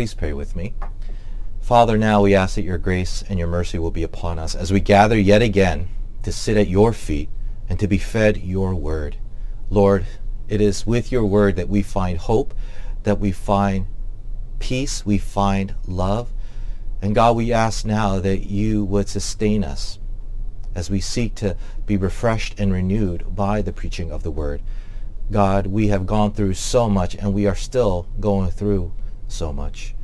please pray with me. Father, now we ask that your grace and your mercy will be upon us as we gather yet again to sit at your feet and to be fed your word. Lord, it is with your word that we find hope, that we find peace, we find love. And God, we ask now that you would sustain us as we seek to be refreshed and renewed by the preaching of the word. God, we have gone through so much and we are still going through so much.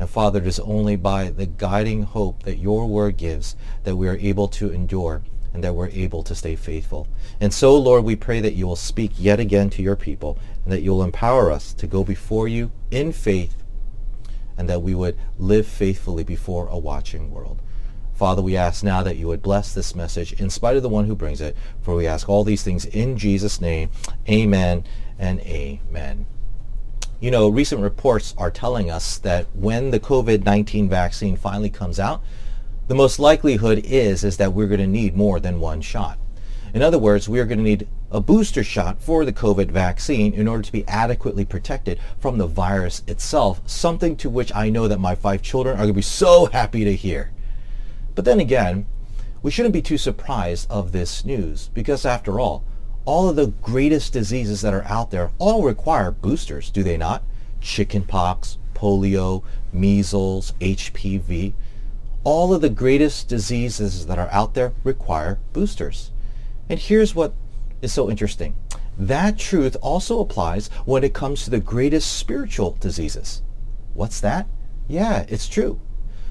And Father, it is only by the guiding hope that your word gives that we are able to endure and that we're able to stay faithful. And so, Lord, we pray that you will speak yet again to your people and that you'll empower us to go before you in faith and that we would live faithfully before a watching world. Father, we ask now that you would bless this message in spite of the one who brings it, for we ask all these things in Jesus' name. Amen and amen. You know, recent reports are telling us that when the COVID-19 vaccine finally comes out, the most likelihood is, is that we're going to need more than one shot. In other words, we are going to need a booster shot for the COVID vaccine in order to be adequately protected from the virus itself, something to which I know that my five children are going to be so happy to hear. But then again, we shouldn't be too surprised of this news because after all, all of the greatest diseases that are out there all require boosters, do they not? Chickenpox, polio, measles, HPV. All of the greatest diseases that are out there require boosters. And here's what is so interesting. That truth also applies when it comes to the greatest spiritual diseases. What's that? Yeah, it's true.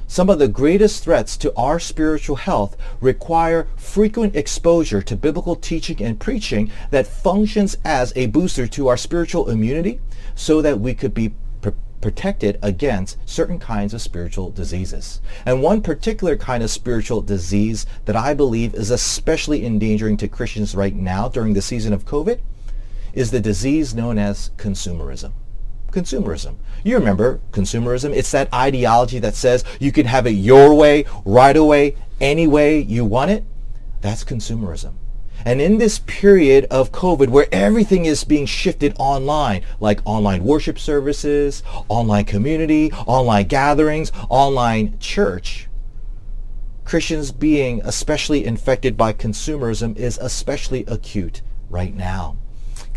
Some of the greatest threats to our spiritual health require frequent exposure to biblical teaching and preaching that functions as a booster to our spiritual immunity so that we could be pr- protected against certain kinds of spiritual diseases. And one particular kind of spiritual disease that I believe is especially endangering to Christians right now during the season of COVID is the disease known as consumerism consumerism. You remember consumerism. It's that ideology that says you can have it your way, right away, any way you want it. That's consumerism. And in this period of COVID where everything is being shifted online, like online worship services, online community, online gatherings, online church, Christians being especially infected by consumerism is especially acute right now.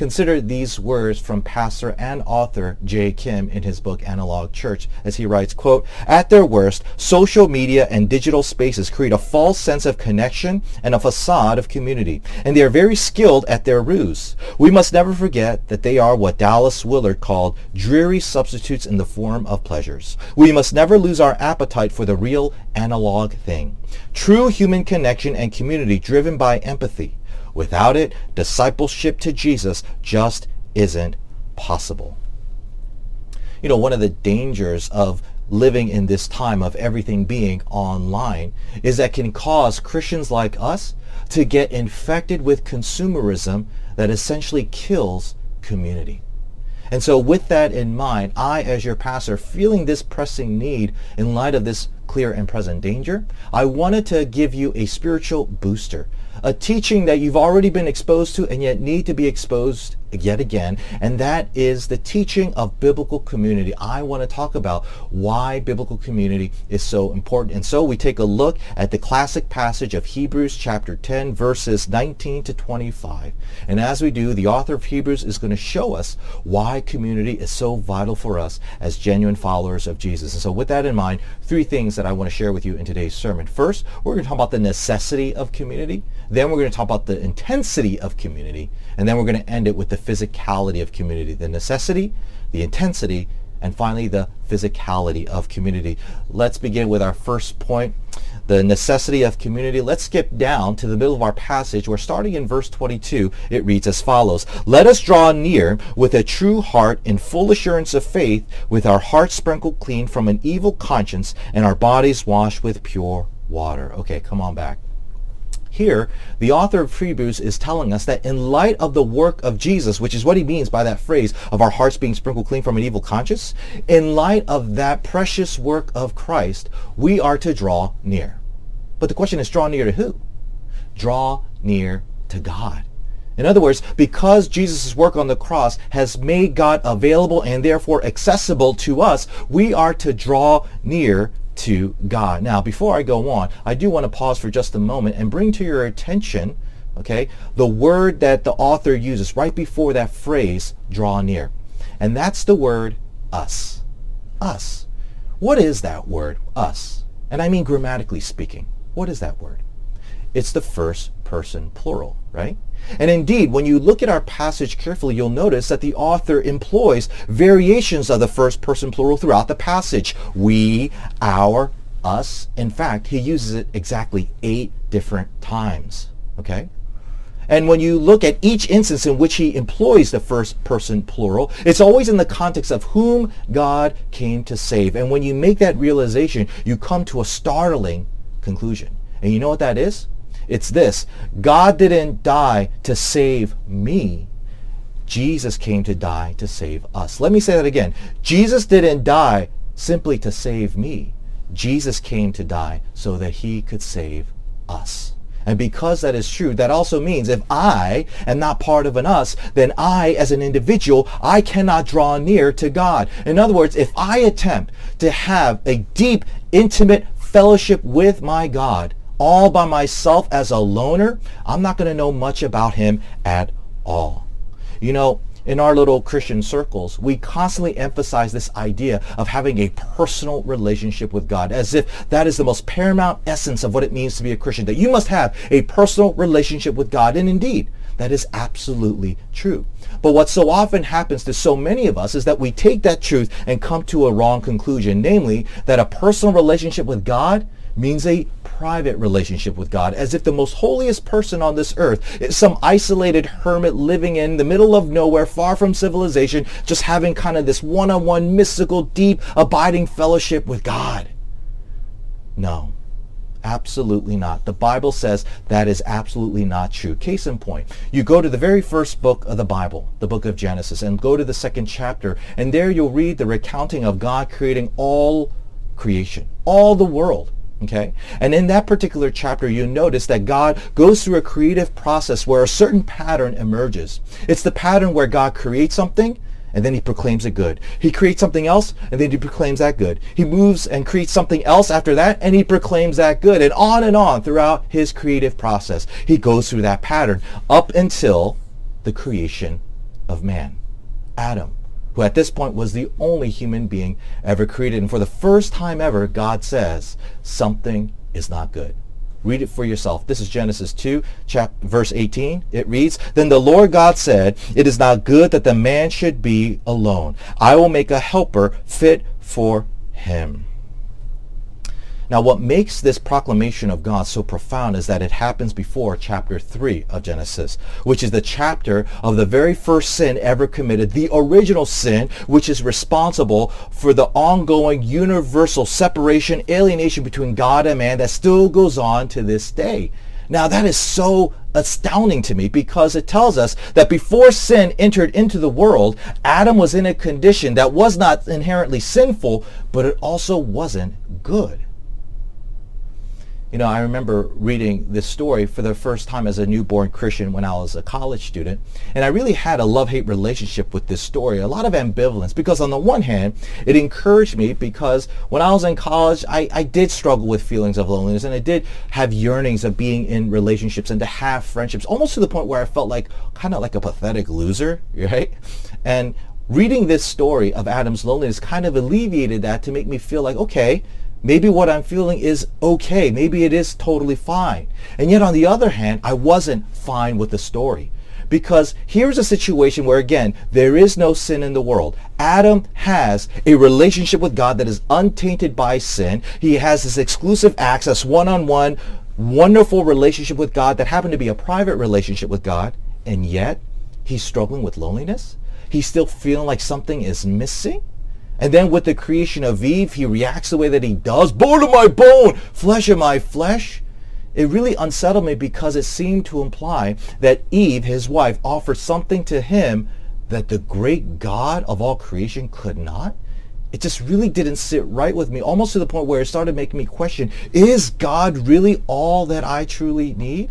Consider these words from pastor and author Jay Kim in his book Analog Church as he writes, quote, At their worst, social media and digital spaces create a false sense of connection and a facade of community, and they are very skilled at their ruse. We must never forget that they are what Dallas Willard called dreary substitutes in the form of pleasures. We must never lose our appetite for the real analog thing. True human connection and community driven by empathy Without it, discipleship to Jesus just isn't possible. You know, one of the dangers of living in this time of everything being online is that can cause Christians like us to get infected with consumerism that essentially kills community. And so with that in mind, I, as your pastor, feeling this pressing need in light of this clear and present danger, I wanted to give you a spiritual booster a teaching that you've already been exposed to and yet need to be exposed yet again, and that is the teaching of biblical community. I want to talk about why biblical community is so important. And so we take a look at the classic passage of Hebrews chapter 10, verses 19 to 25. And as we do, the author of Hebrews is going to show us why community is so vital for us as genuine followers of Jesus. And so with that in mind, three things that I want to share with you in today's sermon. First, we're going to talk about the necessity of community. Then we're going to talk about the intensity of community. And then we're going to end it with the physicality of community, the necessity, the intensity, and finally the physicality of community. Let's begin with our first point, the necessity of community. Let's skip down to the middle of our passage. We're starting in verse 22. It reads as follows. Let us draw near with a true heart in full assurance of faith, with our hearts sprinkled clean from an evil conscience and our bodies washed with pure water. Okay, come on back. Here, the author of Hebrews is telling us that in light of the work of Jesus, which is what he means by that phrase of our hearts being sprinkled clean from an evil conscience, in light of that precious work of Christ, we are to draw near. But the question is, draw near to who? Draw near to God. In other words, because Jesus' work on the cross has made God available and therefore accessible to us, we are to draw near to God. Now, before I go on, I do want to pause for just a moment and bring to your attention, okay, the word that the author uses right before that phrase, draw near. And that's the word us. Us. What is that word, us? And I mean grammatically speaking. What is that word? It's the first person plural, right? And indeed, when you look at our passage carefully, you'll notice that the author employs variations of the first person plural throughout the passage. We, our, us. In fact, he uses it exactly eight different times. Okay? And when you look at each instance in which he employs the first person plural, it's always in the context of whom God came to save. And when you make that realization, you come to a startling conclusion. And you know what that is? It's this. God didn't die to save me. Jesus came to die to save us. Let me say that again. Jesus didn't die simply to save me. Jesus came to die so that he could save us. And because that is true, that also means if I am not part of an us, then I, as an individual, I cannot draw near to God. In other words, if I attempt to have a deep, intimate fellowship with my God all by myself as a loner, I'm not going to know much about him at all. You know, in our little Christian circles, we constantly emphasize this idea of having a personal relationship with God, as if that is the most paramount essence of what it means to be a Christian, that you must have a personal relationship with God. And indeed, that is absolutely true. But what so often happens to so many of us is that we take that truth and come to a wrong conclusion, namely that a personal relationship with God means a private relationship with God, as if the most holiest person on this earth is some isolated hermit living in the middle of nowhere, far from civilization, just having kind of this one-on-one, mystical, deep, abiding fellowship with God. No. Absolutely not. The Bible says that is absolutely not true. Case in point, you go to the very first book of the Bible, the book of Genesis, and go to the second chapter, and there you'll read the recounting of God creating all creation, all the world. Okay? And in that particular chapter, you notice that God goes through a creative process where a certain pattern emerges. It's the pattern where God creates something and then he proclaims it good. He creates something else and then he proclaims that good. He moves and creates something else after that and he proclaims that good. And on and on throughout his creative process. He goes through that pattern up until the creation of man, Adam who at this point was the only human being ever created. And for the first time ever, God says, something is not good. Read it for yourself. This is Genesis 2, chap- verse 18. It reads, Then the Lord God said, It is not good that the man should be alone. I will make a helper fit for him. Now, what makes this proclamation of God so profound is that it happens before chapter 3 of Genesis, which is the chapter of the very first sin ever committed, the original sin, which is responsible for the ongoing universal separation, alienation between God and man that still goes on to this day. Now, that is so astounding to me because it tells us that before sin entered into the world, Adam was in a condition that was not inherently sinful, but it also wasn't good. You know, I remember reading this story for the first time as a newborn Christian when I was a college student. And I really had a love-hate relationship with this story, a lot of ambivalence, because on the one hand, it encouraged me because when I was in college, I, I did struggle with feelings of loneliness and I did have yearnings of being in relationships and to have friendships, almost to the point where I felt like kind of like a pathetic loser, right? And reading this story of Adam's loneliness kind of alleviated that to make me feel like, okay, Maybe what I'm feeling is okay. Maybe it is totally fine. And yet on the other hand, I wasn't fine with the story. Because here's a situation where again, there is no sin in the world. Adam has a relationship with God that is untainted by sin. He has this exclusive access, one-on-one, wonderful relationship with God that happened to be a private relationship with God. And yet, he's struggling with loneliness. He's still feeling like something is missing. And then with the creation of Eve, he reacts the way that he does. Bone of my bone, flesh of my flesh. It really unsettled me because it seemed to imply that Eve, his wife, offered something to him that the great God of all creation could not. It just really didn't sit right with me, almost to the point where it started making me question, is God really all that I truly need?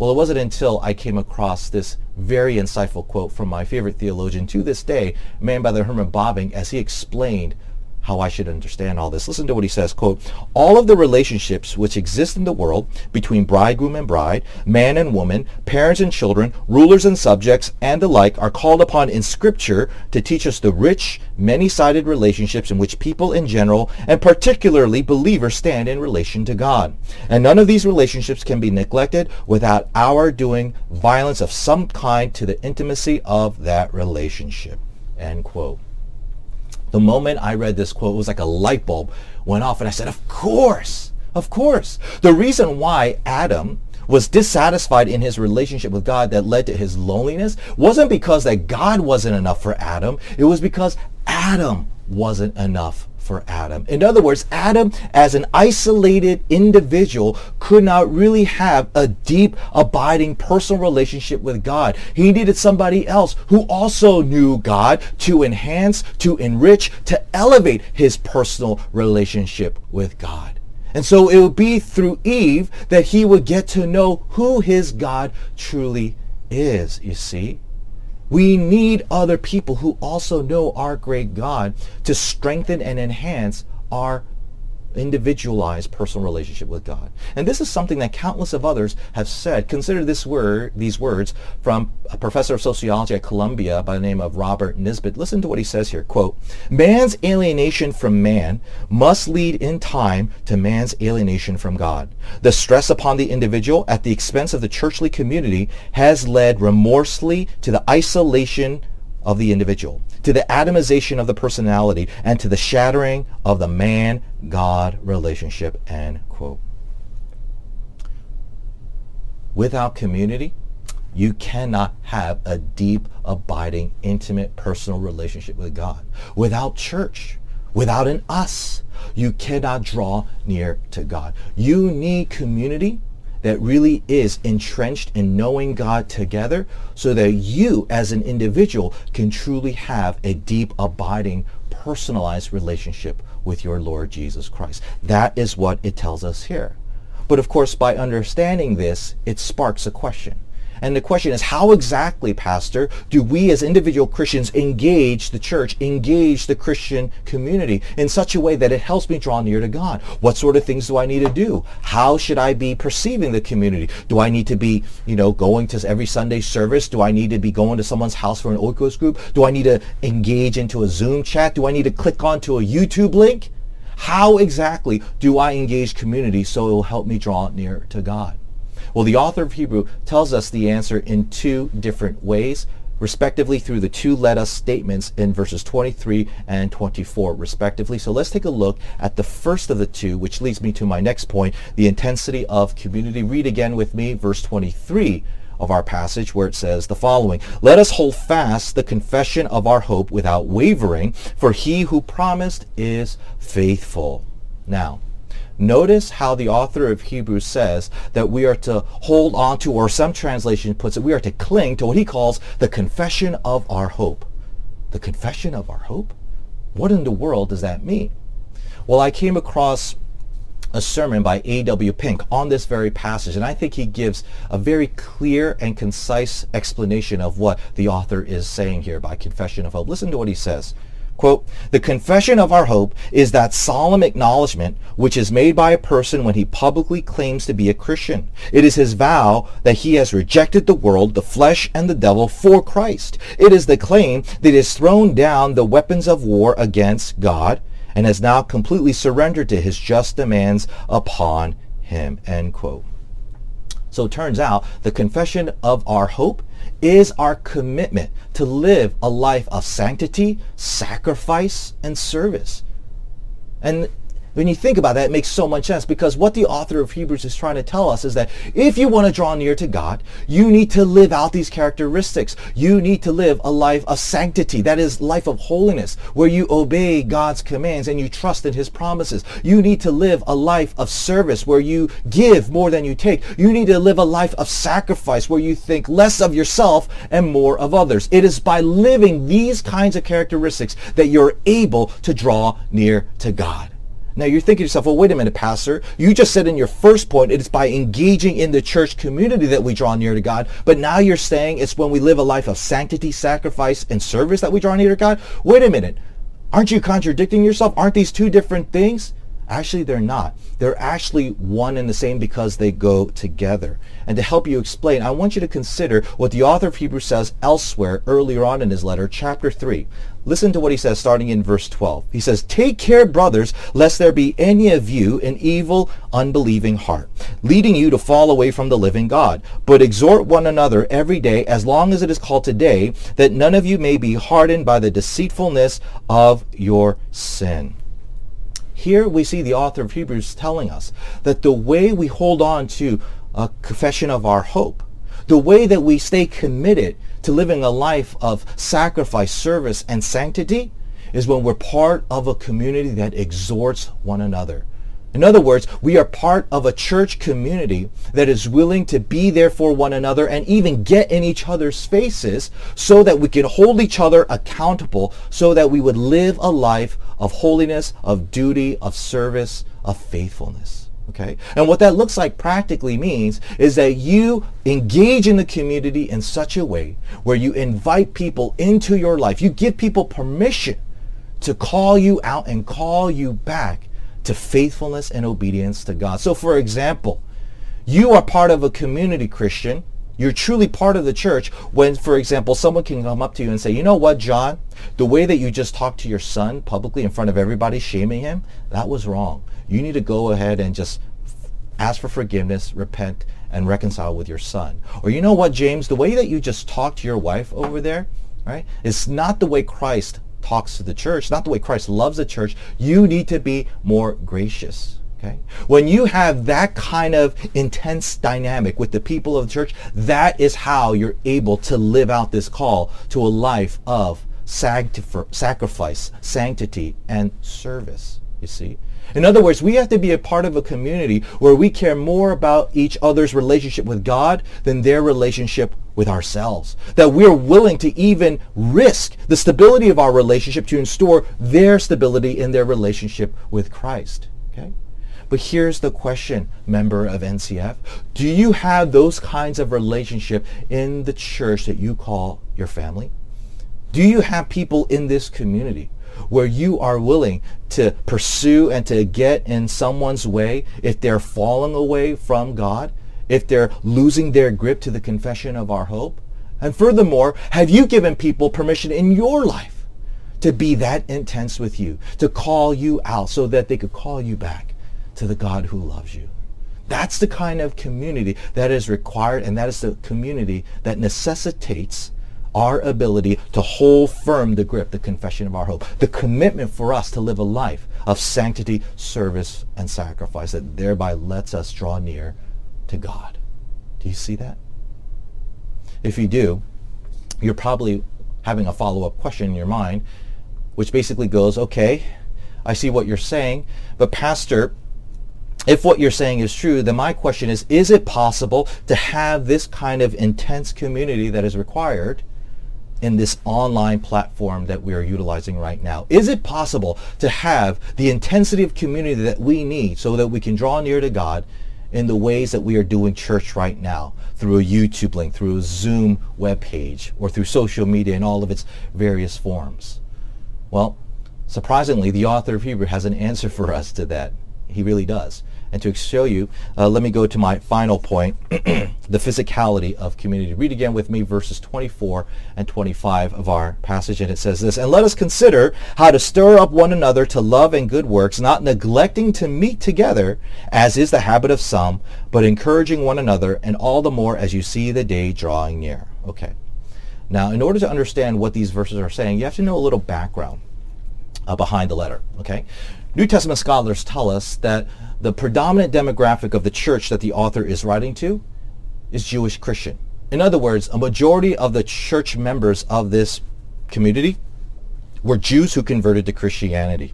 Well, it wasn't until I came across this very insightful quote from my favorite theologian to this day, a man by the Herman Bavinck, as he explained how I should understand all this. Listen to what he says, quote, all of the relationships which exist in the world between bridegroom and bride, man and woman, parents and children, rulers and subjects, and the like are called upon in Scripture to teach us the rich, many-sided relationships in which people in general, and particularly believers, stand in relation to God. And none of these relationships can be neglected without our doing violence of some kind to the intimacy of that relationship. End quote. The moment I read this quote, it was like a light bulb went off and I said, of course, of course. The reason why Adam was dissatisfied in his relationship with God that led to his loneliness wasn't because that God wasn't enough for Adam. It was because Adam wasn't enough for Adam. In other words, Adam, as an isolated individual, could not really have a deep, abiding personal relationship with God. He needed somebody else who also knew God to enhance, to enrich, to elevate his personal relationship with God. And so it would be through Eve that he would get to know who his God truly is, you see. We need other people who also know our great God to strengthen and enhance our individualized personal relationship with God. And this is something that countless of others have said. Consider this word, these words from a professor of sociology at Columbia by the name of Robert Nisbet. Listen to what he says here. Quote, man's alienation from man must lead in time to man's alienation from God. The stress upon the individual at the expense of the churchly community has led remorselessly to the isolation of the individual, to the atomization of the personality, and to the shattering of the man-God relationship, end quote. Without community, you cannot have a deep, abiding, intimate, personal relationship with God. Without church, without an us, you cannot draw near to God. You need community that really is entrenched in knowing God together so that you as an individual can truly have a deep, abiding, personalized relationship with your Lord Jesus Christ. That is what it tells us here. But of course, by understanding this, it sparks a question. And the question is, how exactly, Pastor, do we as individual Christians engage the church, engage the Christian community in such a way that it helps me draw near to God? What sort of things do I need to do? How should I be perceiving the community? Do I need to be, you know, going to every Sunday service? Do I need to be going to someone's house for an Oikos group? Do I need to engage into a Zoom chat? Do I need to click onto a YouTube link? How exactly do I engage community so it will help me draw near to God? Well, the author of Hebrew tells us the answer in two different ways, respectively through the two let us statements in verses 23 and 24 respectively. So let's take a look at the first of the two, which leads me to my next point, the intensity of community. Read again with me verse 23 of our passage where it says the following, Let us hold fast the confession of our hope without wavering, for he who promised is faithful. Now, Notice how the author of Hebrews says that we are to hold on to, or some translation puts it, we are to cling to what he calls the confession of our hope. The confession of our hope? What in the world does that mean? Well, I came across a sermon by A.W. Pink on this very passage, and I think he gives a very clear and concise explanation of what the author is saying here by confession of hope. Listen to what he says. Quote, the confession of our hope is that solemn acknowledgement which is made by a person when he publicly claims to be a Christian. It is his vow that he has rejected the world, the flesh, and the devil for Christ. It is the claim that he has thrown down the weapons of war against God and has now completely surrendered to his just demands upon him. End quote. So it turns out the confession of our hope is our commitment to live a life of sanctity, sacrifice, and service. And when you think about that, it makes so much sense because what the author of Hebrews is trying to tell us is that if you want to draw near to God, you need to live out these characteristics. You need to live a life of sanctity, that is life of holiness, where you obey God's commands and you trust in his promises. You need to live a life of service where you give more than you take. You need to live a life of sacrifice where you think less of yourself and more of others. It is by living these kinds of characteristics that you're able to draw near to God. Now you're thinking to yourself, well, wait a minute, Pastor. You just said in your first point, it's by engaging in the church community that we draw near to God. But now you're saying it's when we live a life of sanctity, sacrifice, and service that we draw near to God. Wait a minute. Aren't you contradicting yourself? Aren't these two different things? Actually, they're not. They're actually one and the same because they go together. And to help you explain, I want you to consider what the author of Hebrews says elsewhere earlier on in his letter, chapter 3. Listen to what he says starting in verse 12. He says, Take care, brothers, lest there be any of you an evil, unbelieving heart, leading you to fall away from the living God. But exhort one another every day, as long as it is called today, that none of you may be hardened by the deceitfulness of your sin. Here we see the author of Hebrews telling us that the way we hold on to a confession of our hope, the way that we stay committed to living a life of sacrifice, service, and sanctity is when we're part of a community that exhorts one another. In other words, we are part of a church community that is willing to be there for one another and even get in each other's faces so that we can hold each other accountable so that we would live a life of holiness, of duty, of service, of faithfulness. Okay? And what that looks like practically means is that you engage in the community in such a way where you invite people into your life. You give people permission to call you out and call you back to faithfulness and obedience to God. So for example, you are part of a community Christian you're truly part of the church when, for example, someone can come up to you and say, you know what, John, the way that you just talked to your son publicly in front of everybody, shaming him, that was wrong. You need to go ahead and just ask for forgiveness, repent, and reconcile with your son. Or you know what, James, the way that you just talked to your wife over there, right, is not the way Christ talks to the church, not the way Christ loves the church. You need to be more gracious. Okay? When you have that kind of intense dynamic with the people of the church, that is how you're able to live out this call to a life of sacrifice, sanctity, and service. You see? In other words, we have to be a part of a community where we care more about each other's relationship with God than their relationship with ourselves. That we're willing to even risk the stability of our relationship to ensure their stability in their relationship with Christ. Okay? But here's the question, member of NCF. Do you have those kinds of relationship in the church that you call your family? Do you have people in this community where you are willing to pursue and to get in someone's way if they're falling away from God, if they're losing their grip to the confession of our hope? And furthermore, have you given people permission in your life to be that intense with you, to call you out so that they could call you back? to the God who loves you. That's the kind of community that is required, and that is the community that necessitates our ability to hold firm the grip, the confession of our hope, the commitment for us to live a life of sanctity, service, and sacrifice that thereby lets us draw near to God. Do you see that? If you do, you're probably having a follow-up question in your mind, which basically goes, okay, I see what you're saying, but Pastor, if what you're saying is true, then my question is, is it possible to have this kind of intense community that is required in this online platform that we are utilizing right now? Is it possible to have the intensity of community that we need so that we can draw near to God in the ways that we are doing church right now through a YouTube link, through a Zoom web page, or through social media in all of its various forms? Well, surprisingly, the author of Hebrew has an answer for us to that. He really does. And to show you, uh, let me go to my final point, the physicality of community. Read again with me verses 24 and 25 of our passage, and it says this, And let us consider how to stir up one another to love and good works, not neglecting to meet together, as is the habit of some, but encouraging one another, and all the more as you see the day drawing near. Okay. Now, in order to understand what these verses are saying, you have to know a little background uh, behind the letter. Okay. New Testament scholars tell us that the predominant demographic of the church that the author is writing to is Jewish Christian. In other words, a majority of the church members of this community were Jews who converted to Christianity.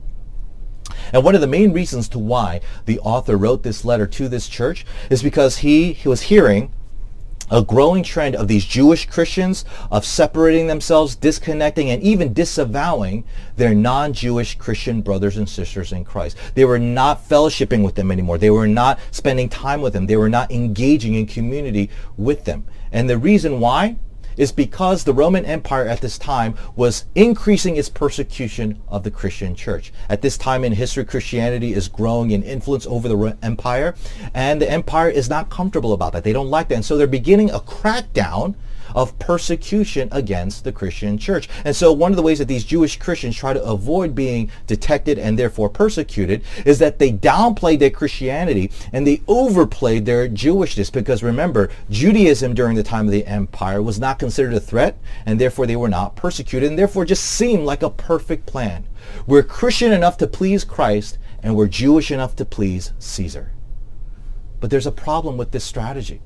And one of the main reasons to why the author wrote this letter to this church is because he, he was hearing a growing trend of these Jewish Christians of separating themselves, disconnecting, and even disavowing their non-Jewish Christian brothers and sisters in Christ. They were not fellowshipping with them anymore. They were not spending time with them. They were not engaging in community with them. And the reason why is because the Roman Empire at this time was increasing its persecution of the Christian church. At this time in history, Christianity is growing in influence over the empire, and the empire is not comfortable about that. They don't like that. And so they're beginning a crackdown of persecution against the Christian church. And so one of the ways that these Jewish Christians try to avoid being detected and therefore persecuted is that they downplayed their Christianity and they overplayed their Jewishness because remember, Judaism during the time of the empire was not considered a threat and therefore they were not persecuted and therefore just seemed like a perfect plan. We're Christian enough to please Christ and we're Jewish enough to please Caesar. But there's a problem with this strategy.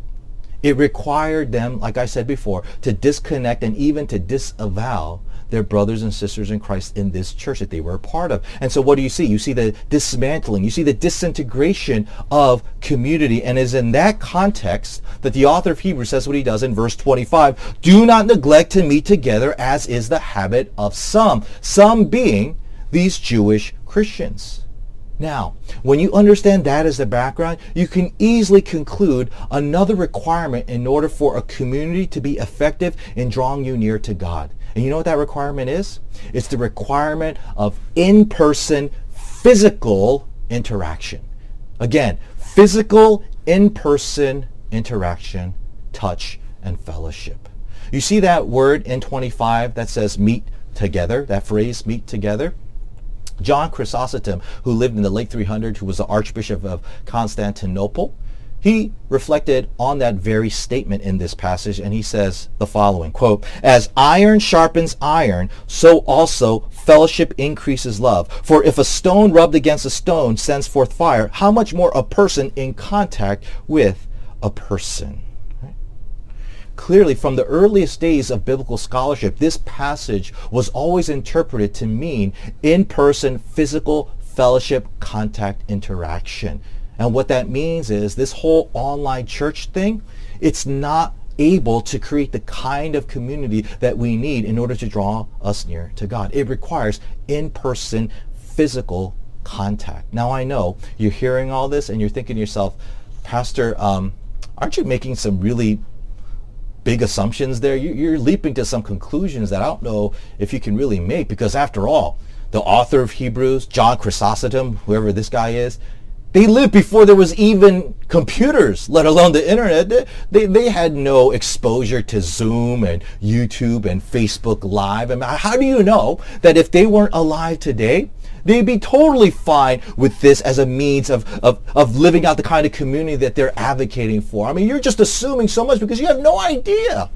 It required them, like I said before, to disconnect and even to disavow their brothers and sisters in Christ in this church that they were a part of. And so what do you see? You see the dismantling, you see the disintegration of community. And is in that context that the author of Hebrews says what he does in verse 25. Do not neglect to meet together as is the habit of some, some being these Jewish Christians. Now, when you understand that as the background, you can easily conclude another requirement in order for a community to be effective in drawing you near to God. And you know what that requirement is? It's the requirement of in-person physical interaction. Again, physical in-person interaction, touch, and fellowship. You see that word in 25 that says meet together, that phrase meet together? John Chrysostom, who lived in the late 300s, who was the Archbishop of Constantinople, he reflected on that very statement in this passage and he says the following quote as iron sharpens iron so also fellowship increases love. For if a stone rubbed against a stone sends forth fire how much more a person in contact with a person Clearly, from the earliest days of biblical scholarship, this passage was always interpreted to mean in-person physical fellowship contact interaction. And what that means is this whole online church thing, it's not able to create the kind of community that we need in order to draw us near to God. It requires in-person physical contact. Now I know you're hearing all this and you're thinking to yourself, Pastor, um, aren't you making some really big assumptions there. You, are leaping to some conclusions that I don't know if you can really make because after all, the author of Hebrews, John Chrysostom, whoever this guy is, they lived before there was even computers, let alone the internet. They, they, had no exposure to Zoom and YouTube and Facebook Live. I mean, how do you know that if they weren't alive today, They'd be totally fine with this as a means of, of, of living out the kind of community that they're advocating for. I mean, you're just assuming so much because you have no idea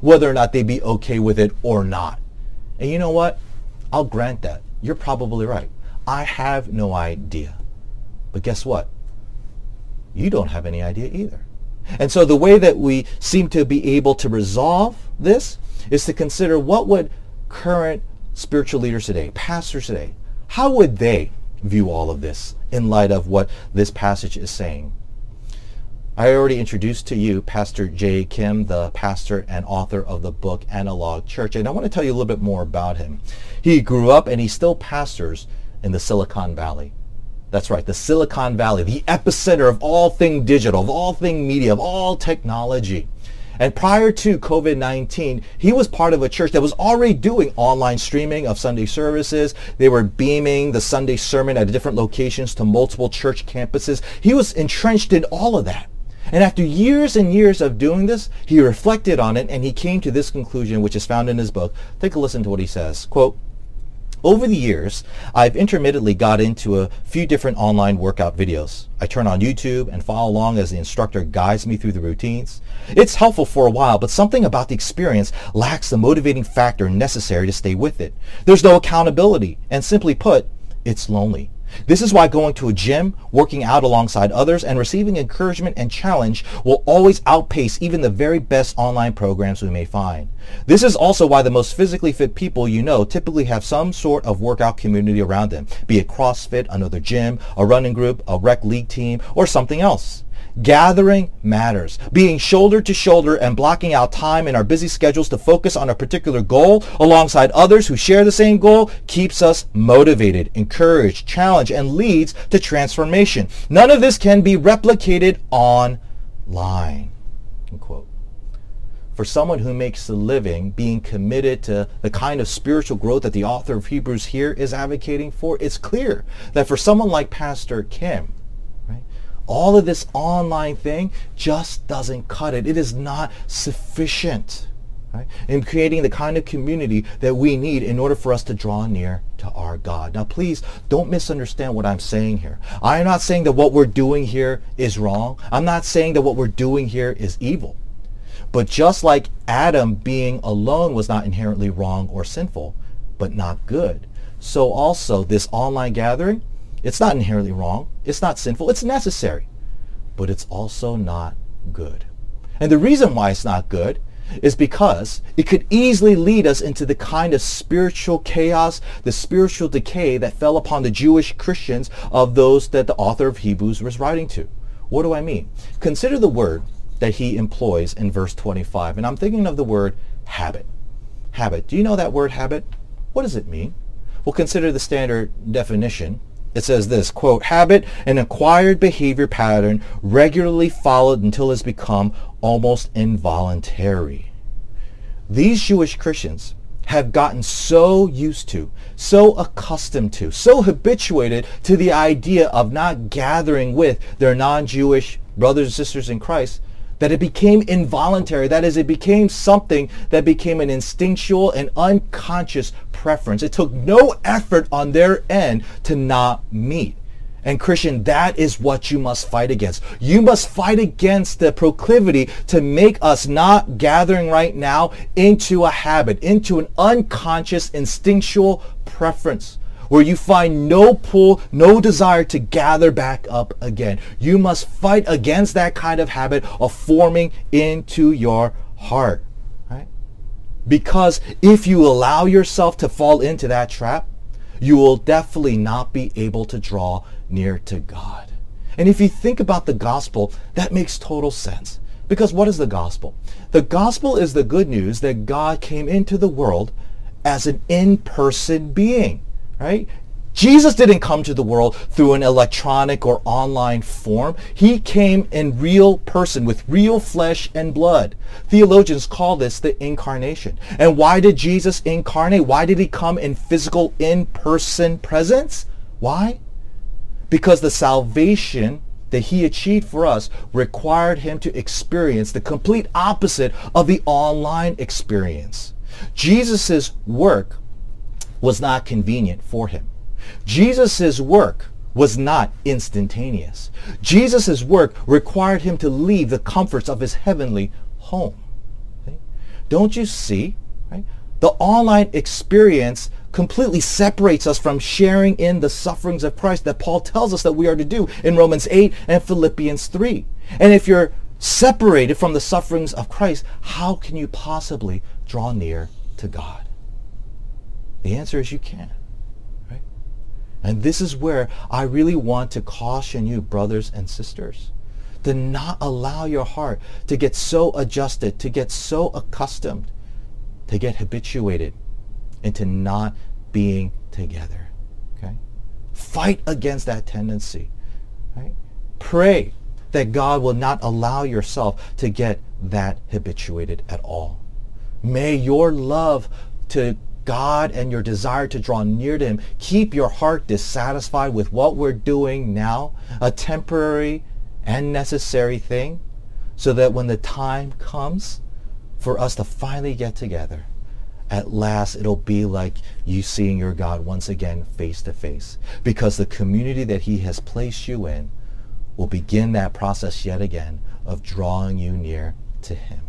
whether or not they'd be okay with it or not. And you know what? I'll grant that. You're probably right. I have no idea. But guess what? You don't have any idea either. And so the way that we seem to be able to resolve this is to consider what would current spiritual leaders today, pastors today, how would they view all of this in light of what this passage is saying? I already introduced to you Pastor Jay Kim, the pastor and author of the book Analog Church, and I want to tell you a little bit more about him. He grew up and he still pastors in the Silicon Valley. That's right, the Silicon Valley, the epicenter of all thing digital, of all thing media, of all technology. And prior to COVID-19, he was part of a church that was already doing online streaming of Sunday services. They were beaming the Sunday sermon at different locations to multiple church campuses. He was entrenched in all of that. And after years and years of doing this, he reflected on it and he came to this conclusion, which is found in his book. Take a listen to what he says. Quote, over the years, I've intermittently got into a few different online workout videos. I turn on YouTube and follow along as the instructor guides me through the routines. It's helpful for a while, but something about the experience lacks the motivating factor necessary to stay with it. There's no accountability, and simply put, it's lonely. This is why going to a gym, working out alongside others, and receiving encouragement and challenge will always outpace even the very best online programs we may find. This is also why the most physically fit people you know typically have some sort of workout community around them, be it CrossFit, another gym, a running group, a rec league team, or something else. Gathering matters. Being shoulder to shoulder and blocking out time in our busy schedules to focus on a particular goal alongside others who share the same goal keeps us motivated, encouraged, challenged, and leads to transformation. None of this can be replicated online. Unquote for someone who makes a living being committed to the kind of spiritual growth that the author of Hebrews here is advocating for, it's clear that for someone like Pastor Kim, all of this online thing just doesn't cut it. It is not sufficient right, in creating the kind of community that we need in order for us to draw near to our God. Now, please don't misunderstand what I'm saying here. I am not saying that what we're doing here is wrong. I'm not saying that what we're doing here is evil. But just like Adam being alone was not inherently wrong or sinful, but not good, so also this online gathering, it's not inherently wrong, it's not sinful, it's necessary, but it's also not good. And the reason why it's not good is because it could easily lead us into the kind of spiritual chaos, the spiritual decay that fell upon the Jewish Christians of those that the author of Hebrews was writing to. What do I mean? Consider the word that he employs in verse 25. And I'm thinking of the word habit. Habit. Do you know that word habit? What does it mean? Well, consider the standard definition. It says this, quote, habit, an acquired behavior pattern regularly followed until it's become almost involuntary. These Jewish Christians have gotten so used to, so accustomed to, so habituated to the idea of not gathering with their non-Jewish brothers and sisters in Christ that it became involuntary. That is, it became something that became an instinctual and unconscious preference. It took no effort on their end to not meet. And Christian, that is what you must fight against. You must fight against the proclivity to make us not gathering right now into a habit, into an unconscious instinctual preference where you find no pull, no desire to gather back up again. You must fight against that kind of habit of forming into your heart. Right? Because if you allow yourself to fall into that trap, you will definitely not be able to draw near to God. And if you think about the gospel, that makes total sense. Because what is the gospel? The gospel is the good news that God came into the world as an in-person being right? Jesus didn't come to the world through an electronic or online form. He came in real person with real flesh and blood. Theologians call this the incarnation. And why did Jesus incarnate? Why did he come in physical in-person presence? Why? Because the salvation that he achieved for us required him to experience the complete opposite of the online experience. Jesus' work was not convenient for him. Jesus' work was not instantaneous. Jesus' work required him to leave the comforts of his heavenly home. Don't you see? Right? The online experience completely separates us from sharing in the sufferings of Christ that Paul tells us that we are to do in Romans 8 and Philippians 3. And if you're separated from the sufferings of Christ, how can you possibly draw near to God? The answer is you can. Right? And this is where I really want to caution you, brothers and sisters, to not allow your heart to get so adjusted, to get so accustomed, to get habituated into not being together. Okay? Fight against that tendency. Right? Pray that God will not allow yourself to get that habituated at all. May your love to God and your desire to draw near to him, keep your heart dissatisfied with what we're doing now, a temporary and necessary thing, so that when the time comes for us to finally get together, at last it'll be like you seeing your God once again face to face. Because the community that he has placed you in will begin that process yet again of drawing you near to him.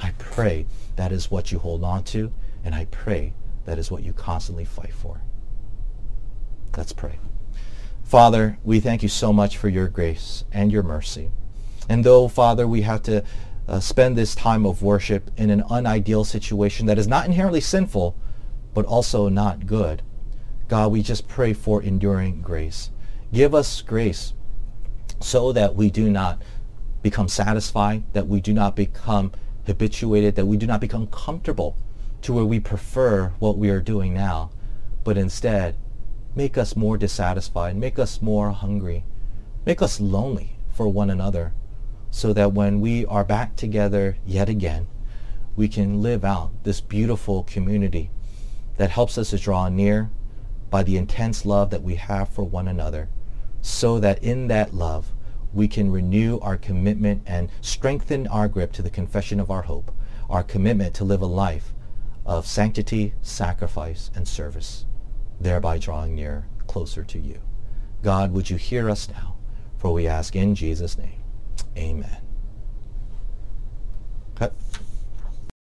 I pray that is what you hold on to and I pray that is what you constantly fight for. Let's pray. Father, we thank you so much for your grace and your mercy. And though, Father, we have to uh, spend this time of worship in an unideal situation that is not inherently sinful, but also not good, God, we just pray for enduring grace. Give us grace so that we do not become satisfied, that we do not become habituated, that we do not become comfortable to where we prefer what we are doing now, but instead make us more dissatisfied, make us more hungry, make us lonely for one another, so that when we are back together yet again, we can live out this beautiful community that helps us to draw near by the intense love that we have for one another, so that in that love we can renew our commitment and strengthen our grip to the confession of our hope, our commitment to live a life of sanctity, sacrifice, and service, thereby drawing near closer to you. God, would you hear us now? For we ask in Jesus' name. Amen. Cut.